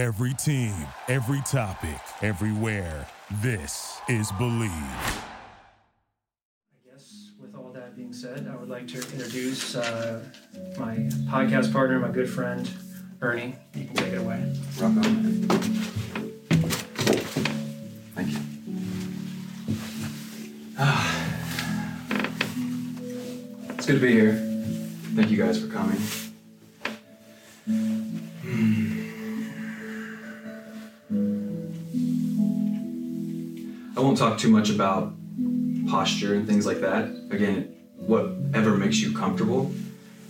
Every team, every topic, everywhere. This is Believe. I guess with all that being said, I would like to introduce uh, my podcast partner, my good friend, Ernie. You can take it away. Rock on. Thank you. It's good to be here. Thank you guys for coming. Talk too much about posture and things like that. Again, whatever makes you comfortable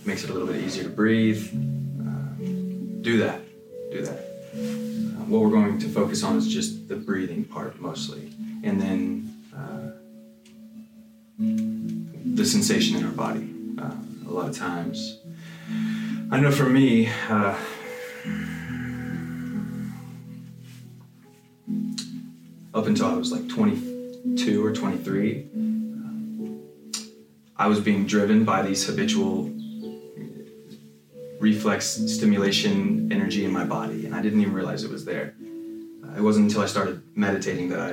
makes it a little bit easier to breathe. Uh, do that. Do that. Uh, what we're going to focus on is just the breathing part mostly, and then uh, the sensation in our body. Uh, a lot of times, I know for me, uh, up until I was like 22 or 23, I was being driven by these habitual reflex stimulation energy in my body, and I didn't even realize it was there. Uh, it wasn't until I started meditating that I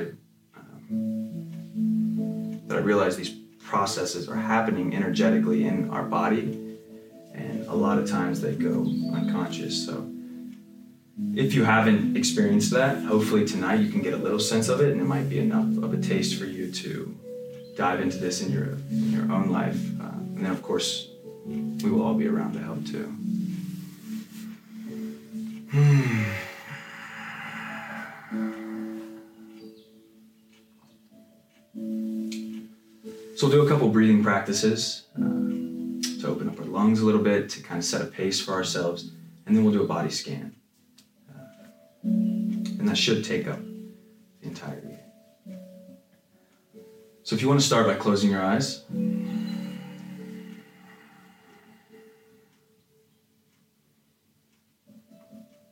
um, that I realized these processes are happening energetically in our body, and a lot of times they go unconscious. So, if you haven't experienced that, hopefully tonight you can get a little sense of it, and it might be enough of a taste for you to dive into this in your in your own life. Uh, and then, of course, we will all be around to help too. So we'll do a couple breathing practices uh, to open up our lungs a little bit, to kind of set a pace for ourselves, and then we'll do a body scan. And that should take up the entirety. So if you want to start by closing your eyes.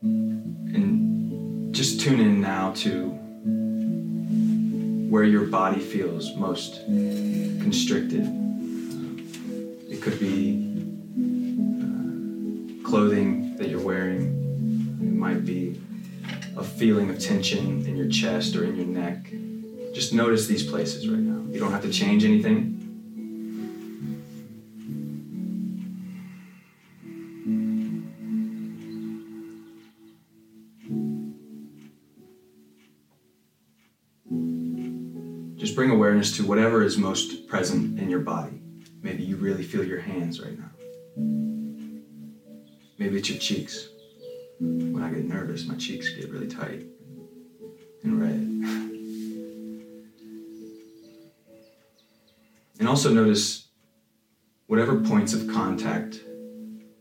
And just tune in now to where your body feels most constricted. It could be uh, clothing that you're wearing. It might be a feeling of tension in your chest or in your neck. Just notice these places right now. You don't have to change anything. Just bring awareness to whatever is most present in your body. Maybe you really feel your hands right now. Maybe it's your cheeks. When I get nervous, my cheeks get really tight and red. And also notice whatever points of contact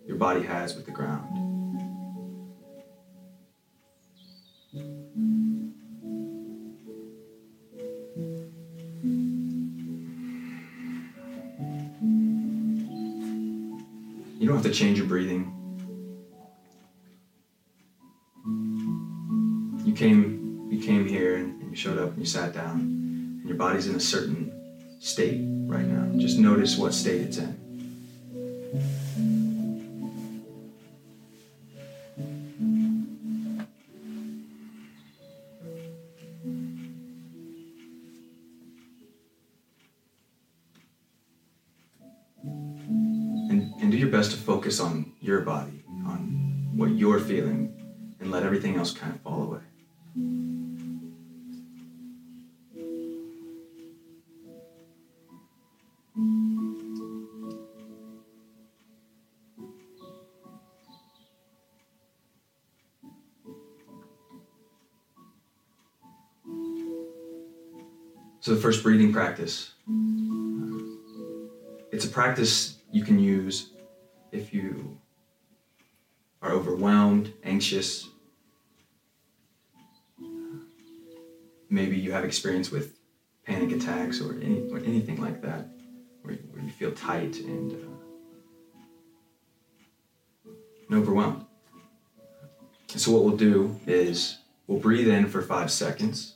your body has with the ground. You don't have to change your breathing. Came you came here and you showed up and you sat down and your body's in a certain state right now. Just notice what state it's in. So the first breathing practice. It's a practice you can use if you are overwhelmed, anxious. Maybe you have experience with panic attacks or, any, or anything like that, where, where you feel tight and, uh, and overwhelmed. So what we'll do is we'll breathe in for five seconds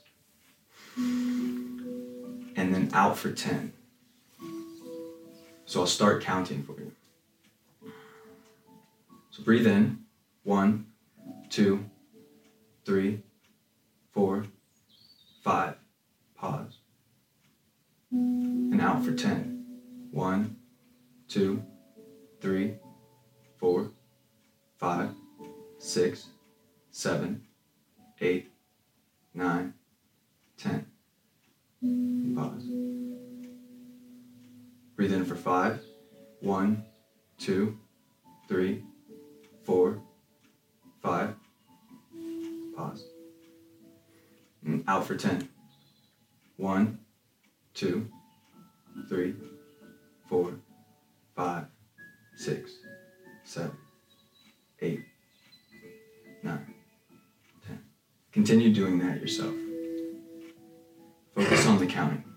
out for 10. So I'll start counting for you. So breathe in. One, two, three, four, five. Pause. And out for 10. One, two, three, four, five, six, seven, eight, nine, ten. Pause. Breathe in for five. One, two, three, four, five. Pause. And out for ten. One, two, three, four, five, six, seven, eight, nine, ten. Continue doing that yourself. On the counting.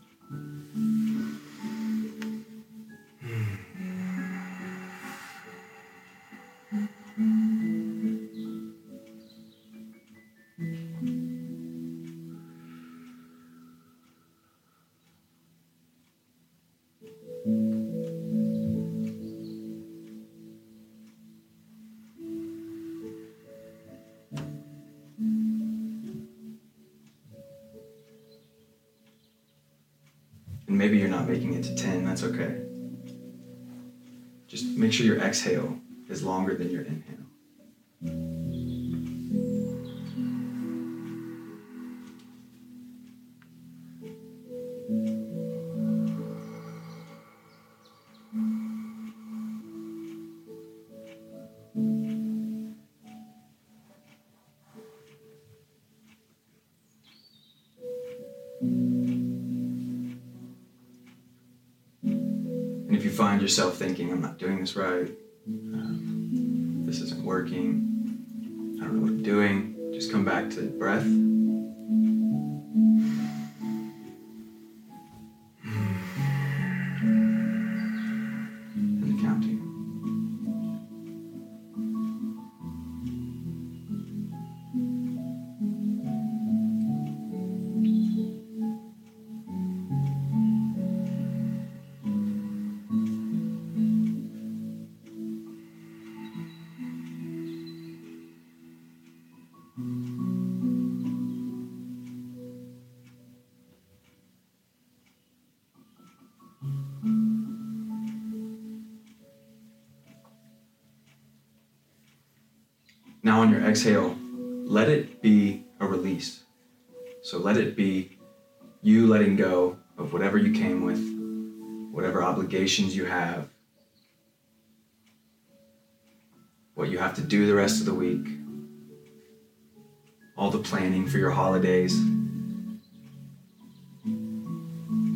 Not making it to 10, that's okay. Just make sure your exhale is longer than your inhale. Yourself thinking, I'm not doing this right, um, this isn't working, I don't know what I'm doing, just come back to breath. Exhale, let it be a release. So let it be you letting go of whatever you came with, whatever obligations you have, what you have to do the rest of the week, all the planning for your holidays.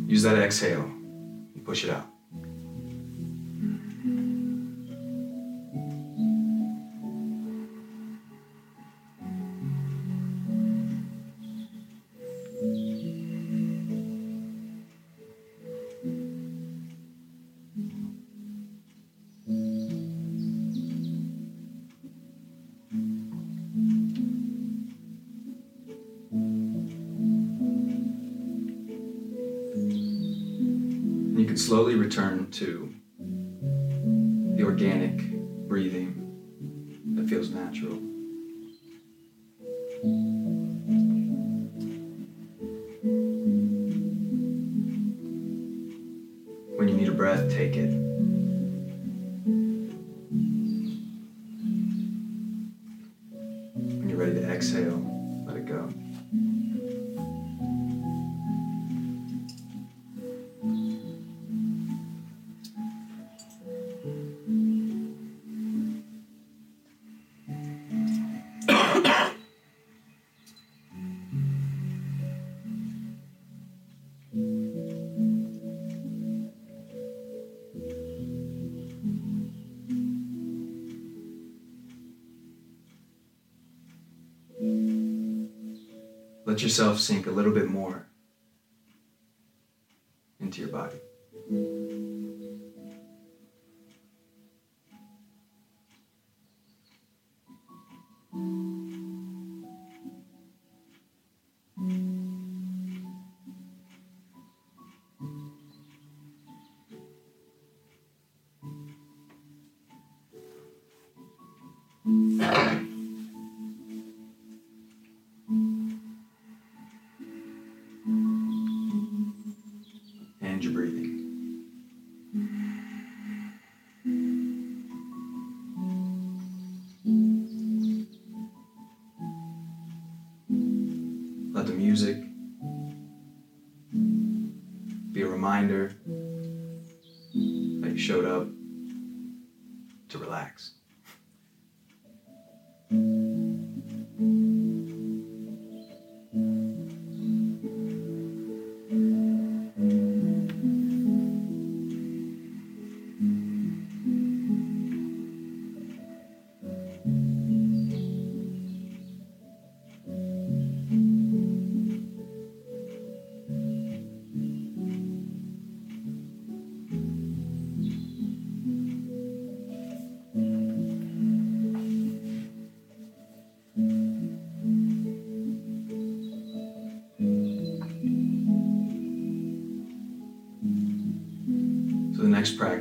Use that exhale and push it out. Can slowly return to the organic breathing that feels natural. Yourself sink a little bit more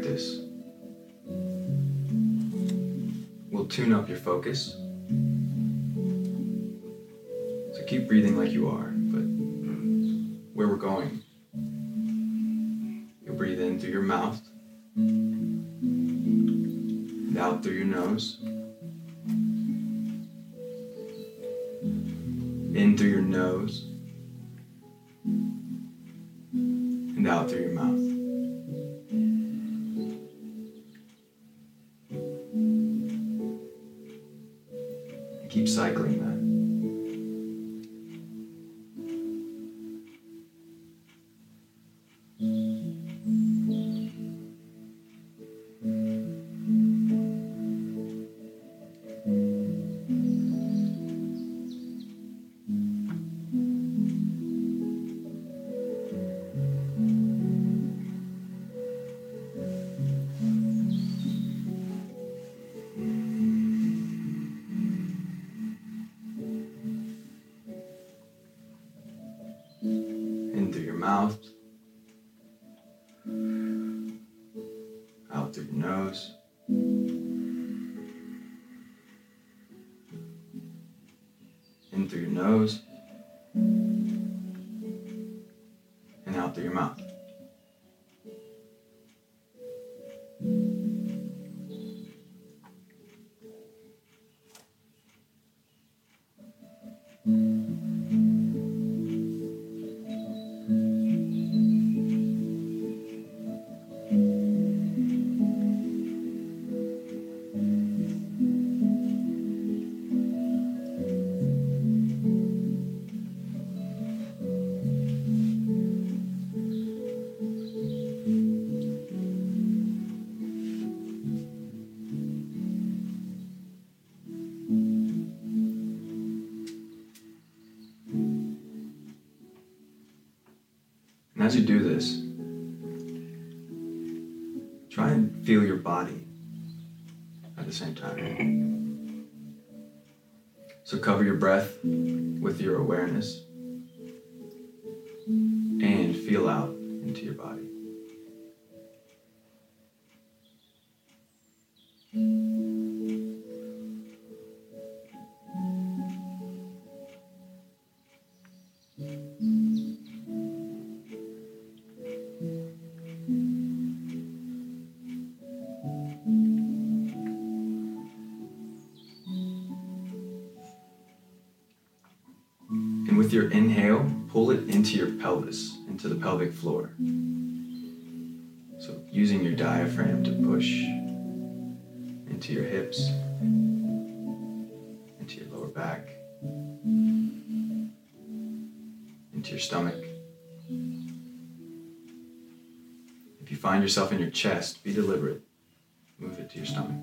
practice will tune up your focus. So keep breathing like you are, but where we're going, you'll breathe in through your mouth and out through your nose. In through your nose as you do this, try and feel your body at the same time. So cover your breath with your awareness and feel out into your body. Pelvis, into the pelvic floor. So using your diaphragm to push into your hips, into your lower back, into your stomach. If you find yourself in your chest, be deliberate. Move it to your stomach.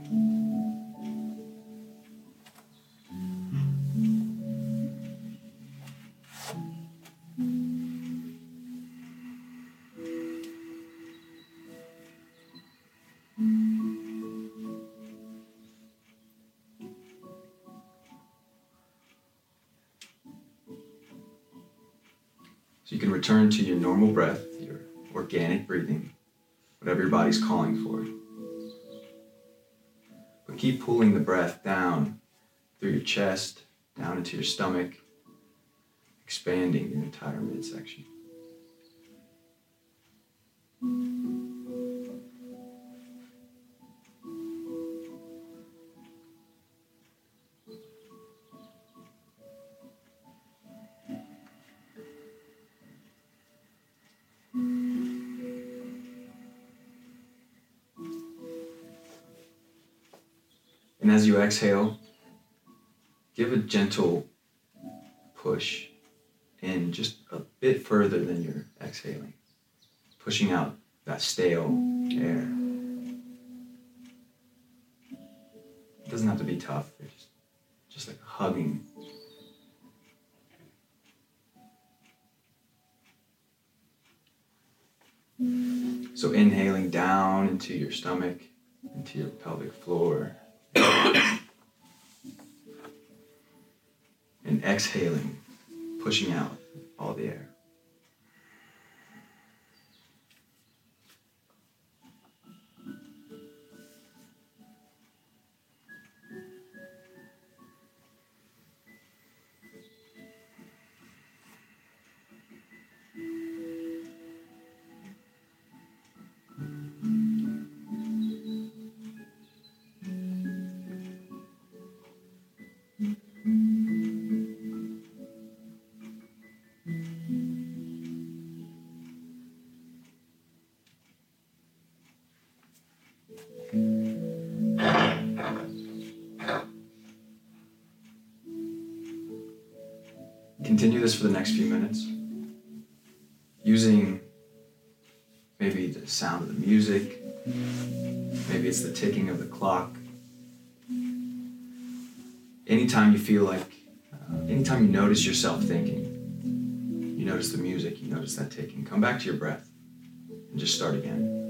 Return to your normal breath, your organic breathing, whatever your body's calling for. But keep pulling the breath down through your chest, down into your stomach, expanding your entire midsection. As you exhale, give a gentle push in just a bit further than you're exhaling, pushing out that stale air. It doesn't have to be tough, it's just, just like hugging. So inhaling down into your stomach, into your pelvic floor. and exhaling, pushing out all the air. This for the next few minutes, using maybe the sound of the music, maybe it's the ticking of the clock. Anytime you feel like, uh, anytime you notice yourself thinking, you notice the music, you notice that ticking, come back to your breath and just start again.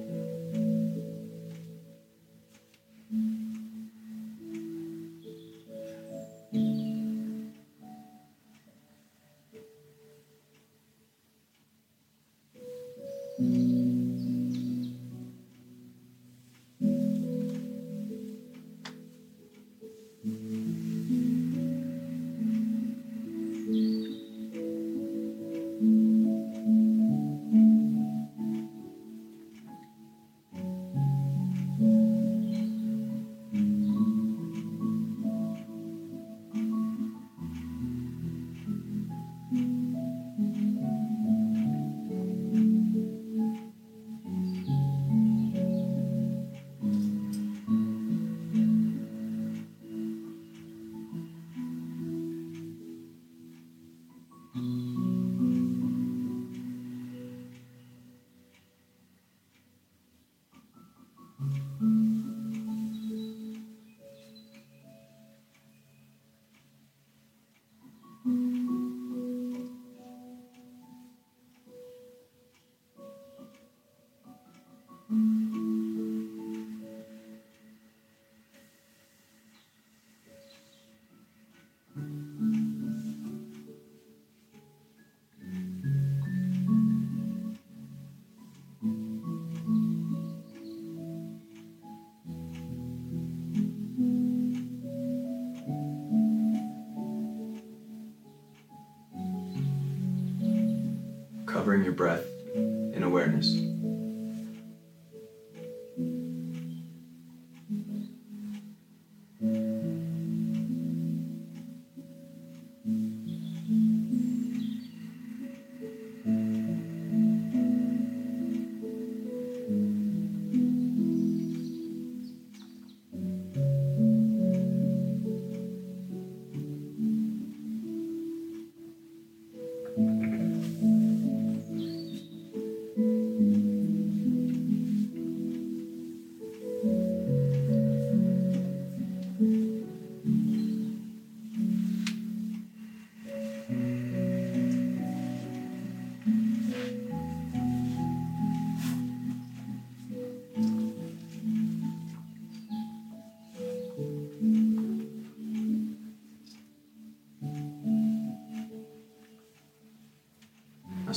Breath in awareness.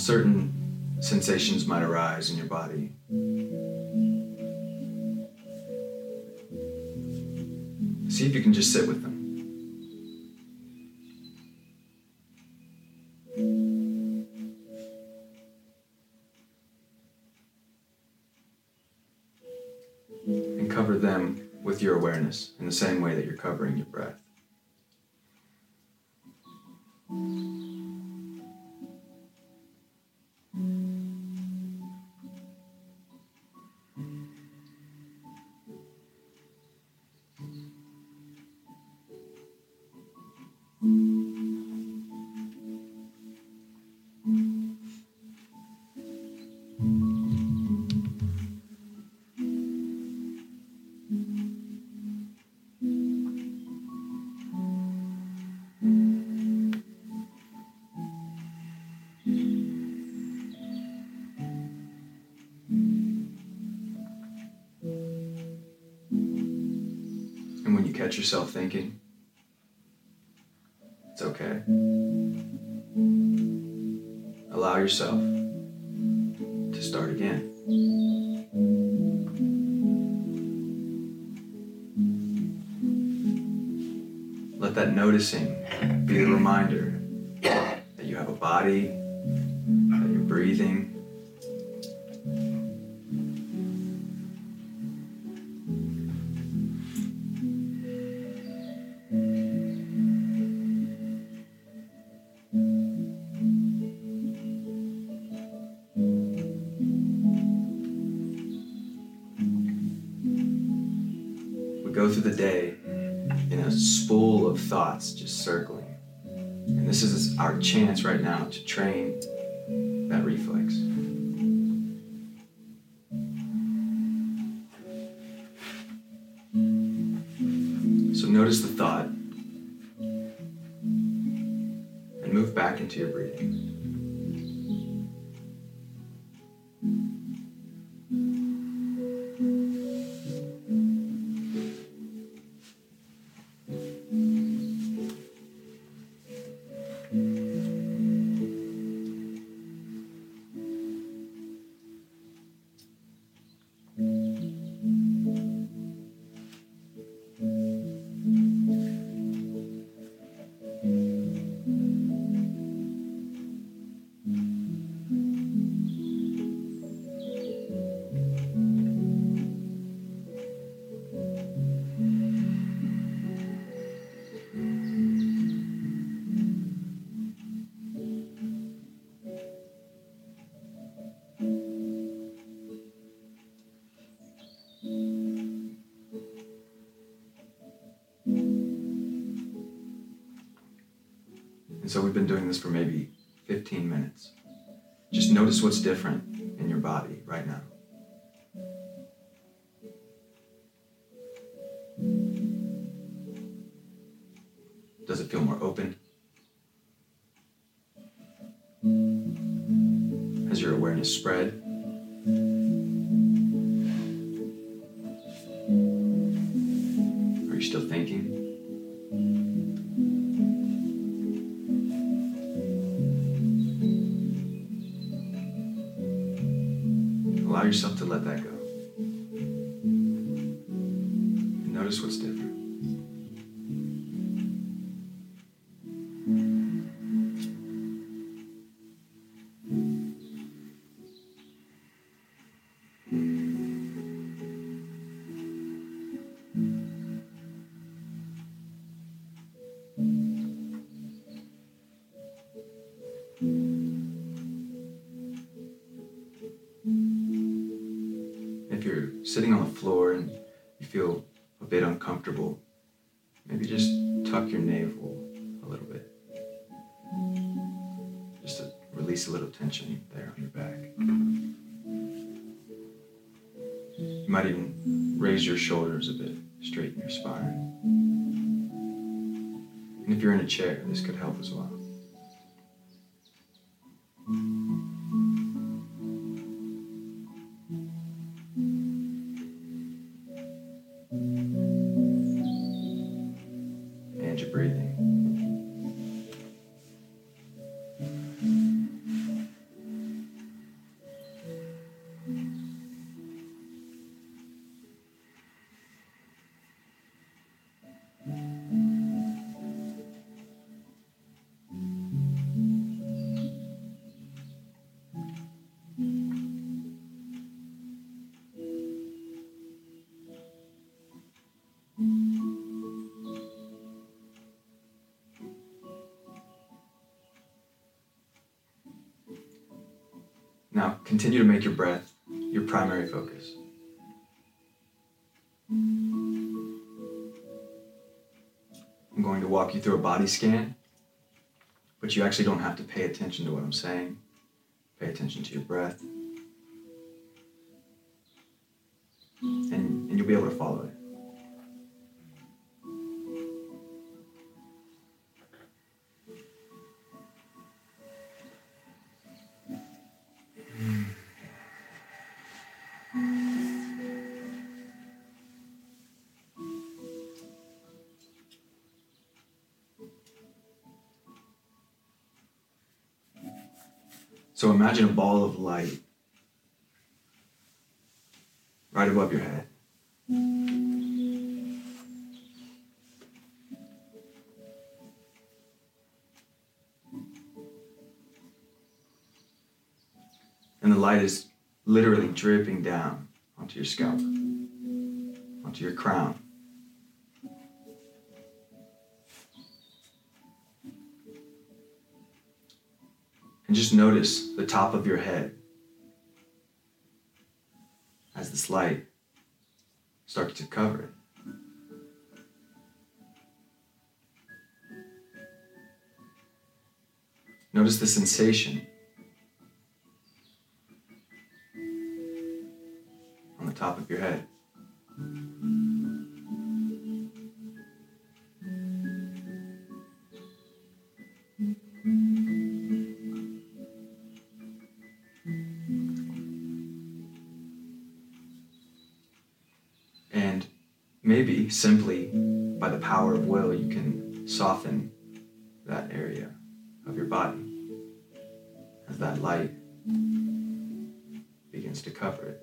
certain sensations might arise in your body. See if you can just sit with them. And cover them with your awareness in the same way that you're covering your yourself thinking, it's okay. Allow yourself to start again. Let that noticing be the reminder that you have a body, that you're breathing. Chance right now to train so we've been doing this for maybe 15 minutes. Just notice what's different in your body right now. Sitting on the floor and you feel a bit uncomfortable, maybe just tuck your navel a little bit. Just to release a little tension there on your back. You might even raise your shoulders a bit, straighten your spine. And if you're in a chair, this could help as well. Now continue to make your breath your primary focus. I'm going to walk you through a body scan, but you actually don't have to pay attention to what I'm saying. Pay attention to your breath. And, and you'll be able to follow it. So imagine a ball of light right above your head. And the light is literally dripping down onto your scalp, onto your crown. Just notice the top of your head as this light starts to cover it. Notice the sensation simply by the power of will, you can soften that area of your body as that light begins to cover it.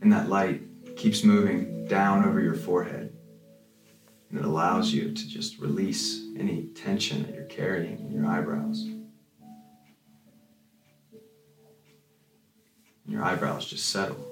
And that light keeps moving down over your forehead. Allows you to just release any tension that you're carrying in your eyebrows. Your eyebrows just settle.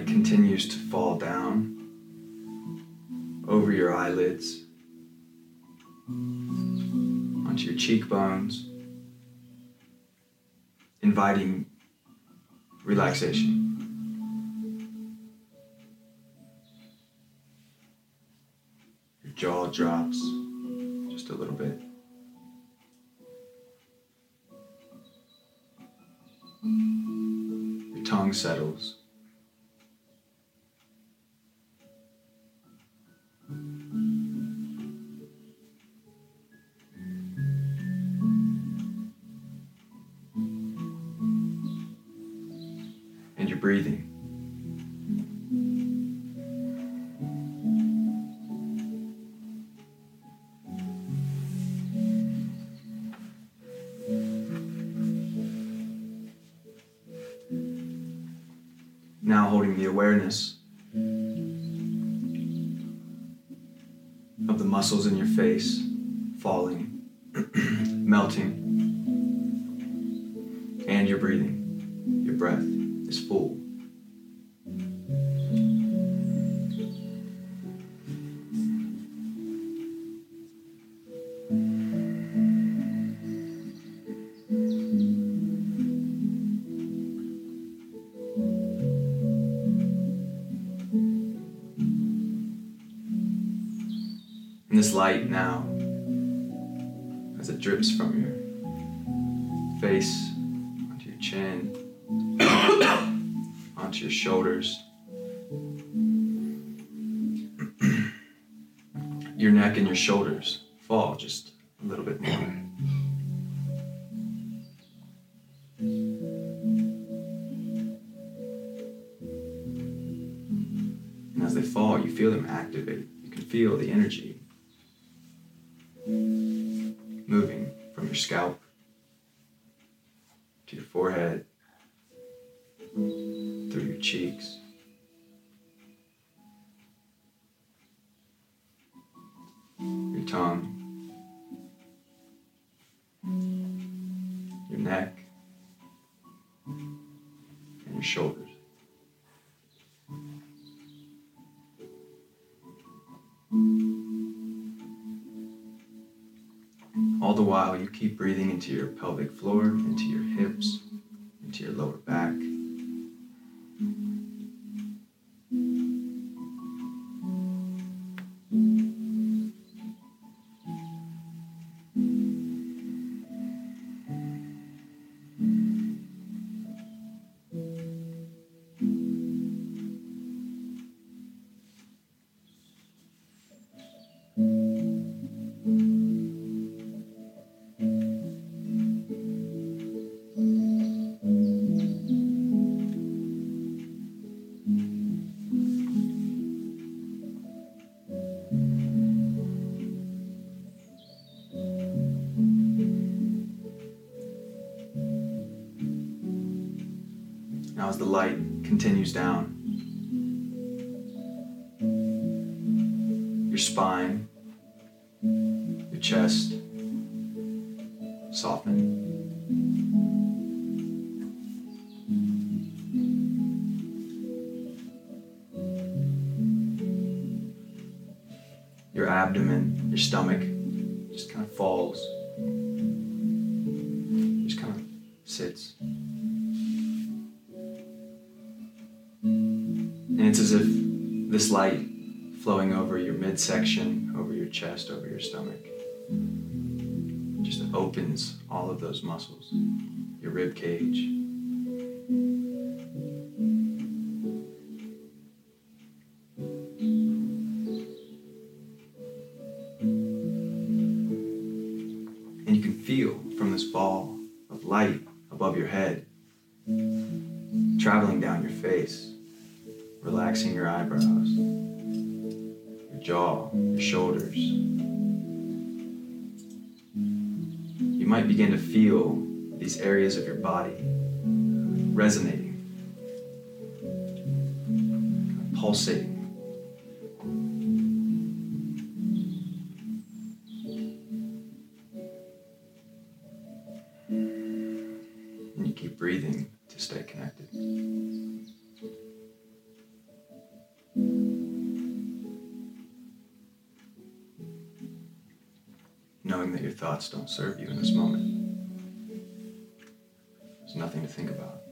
Light continues to fall down over your eyelids, onto your cheekbones, inviting relaxation. Your jaw drops just a little bit. Your tongue settles. Awareness of the muscles in your face falling, melting, and your breathing. Your breath is full. Light now, as it drips from your face onto your chin, onto your shoulders, your neck and your shoulders fall just All the while, you keep breathing into your pelvic floor, into your hips, into your lower back. Continues down, your spine, your chest soften. Your abdomen, your stomach just kind of falls, just kind of sits. It's as if this light flowing over your midsection, over your chest, over your stomach, just opens all of those muscles, your rib cage. Don't serve you in this moment. There's nothing to think about.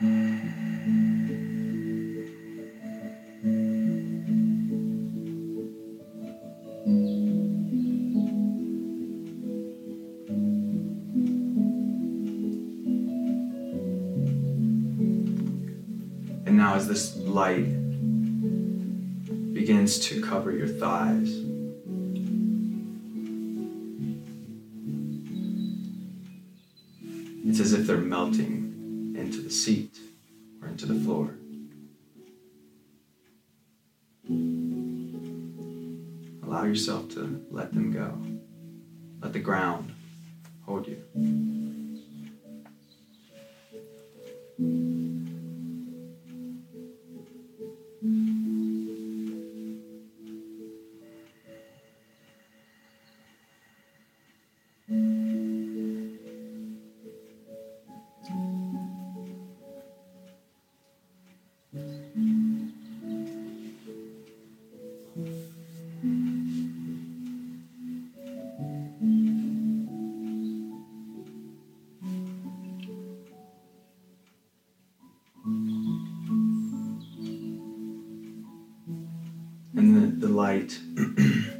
And light begins to cover your thighs, it's as if they're melting into the seat or into the floor. Allow yourself to let them go. Let the ground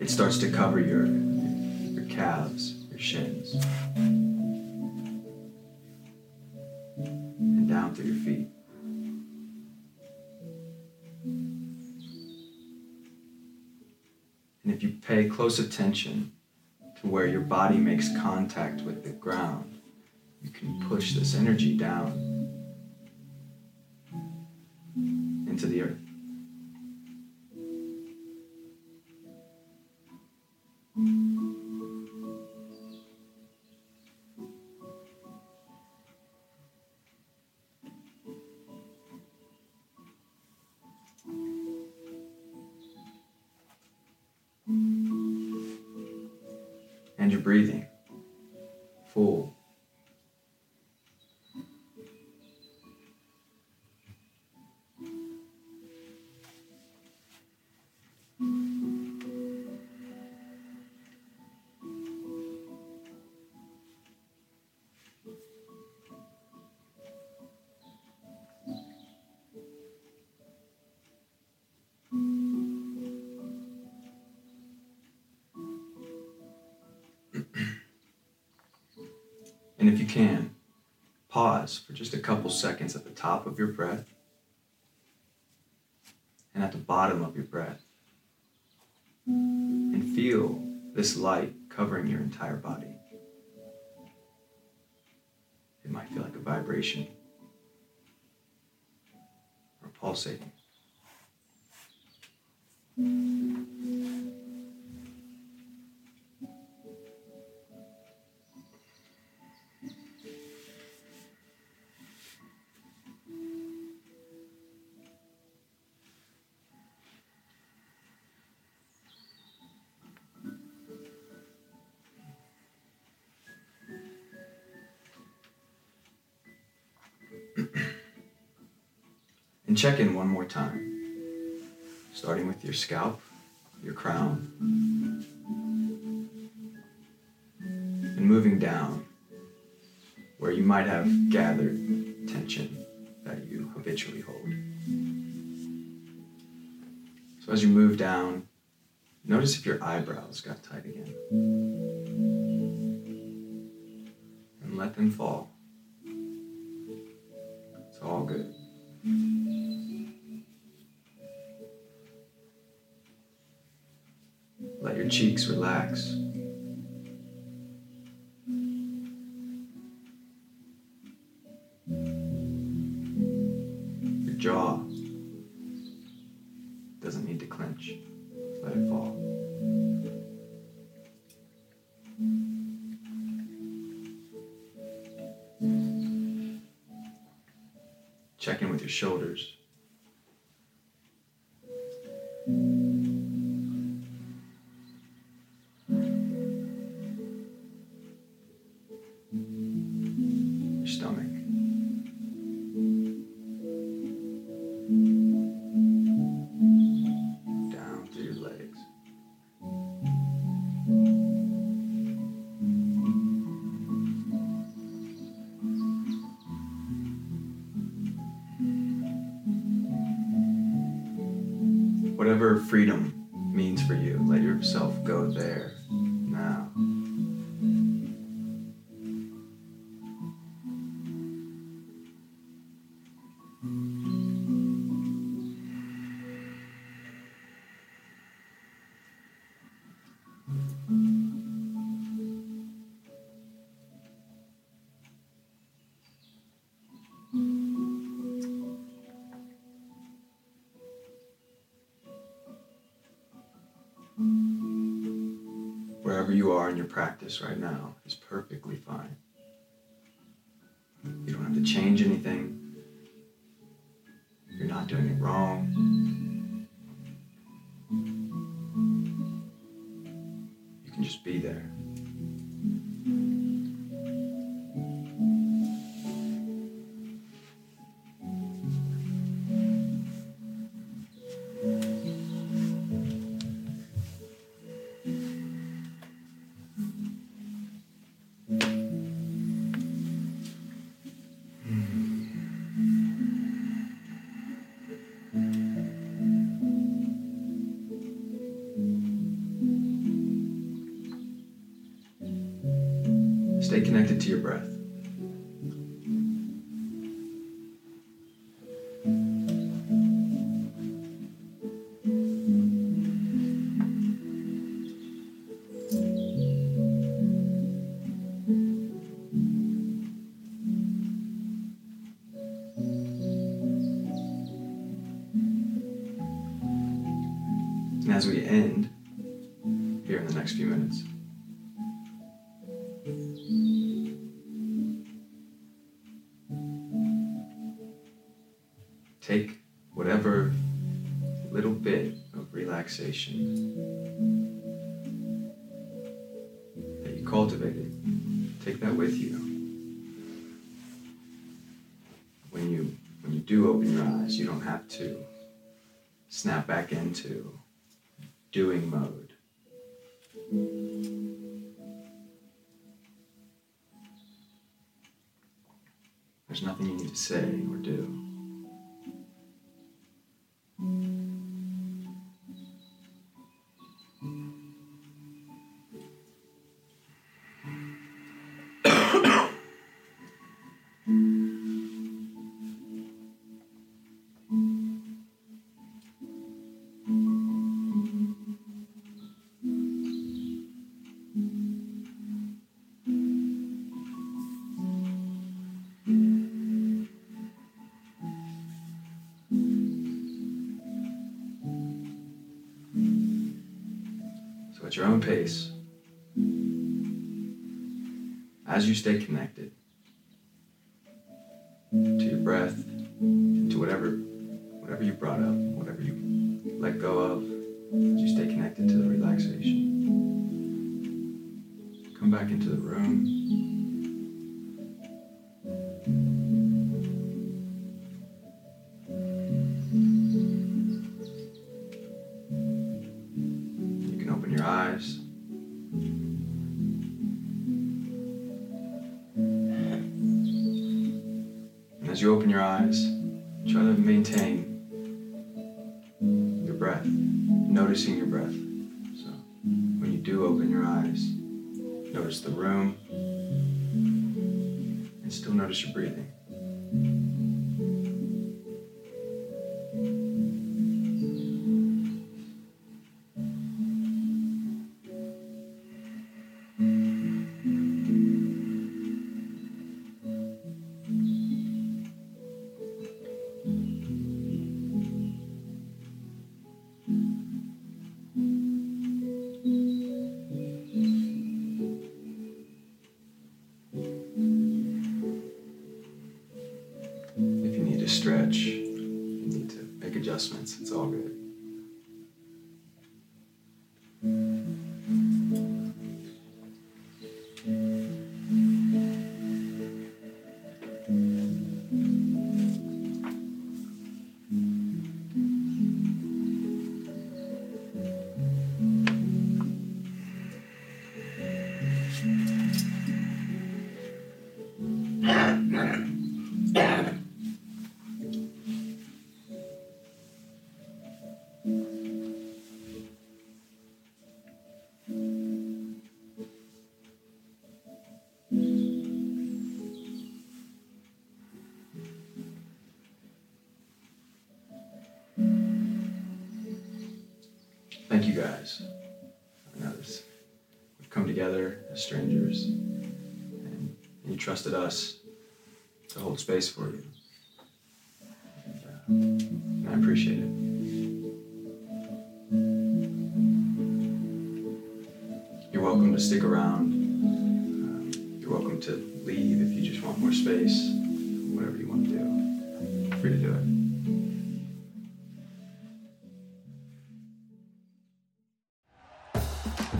It starts to cover your, your calves, your shins, and down through your feet. And if you pay close attention to where your body makes contact with the ground, you can push this energy down into the earth. And if you can, pause for just a couple seconds at the top of your breath and at the bottom of your breath. And feel this light covering your entire body. It might feel like a vibration or pulsating. And check in one more time, starting with your scalp, your crown, and moving down where you might have gathered tension that you habitually hold. So as you move down, notice if your eyebrows got tight again. And let them fall. It's all good. Let your cheeks relax. Your jaw doesn't need to clench. Let it fall. Check in with your shoulders. Wherever you are in your practice right now is perfectly fine. You don't have to change anything. You're not doing it wrong. You can just be there. Take whatever little bit of relaxation that you cultivated, take that with you. When you when you do open your eyes, you don't have to snap back into doing mode. There's nothing you need to say or do. You stay connected to your breath, to whatever whatever you brought up, whatever you let go of, you stay connected to the relaxation. Come back into the room. Thank you guys. We've come together as strangers, and you trusted us to hold space for you. And, uh, I appreciate it. You're welcome to stick around. Um, you're welcome to leave if you just want more space. Whatever you want to do, free to do it.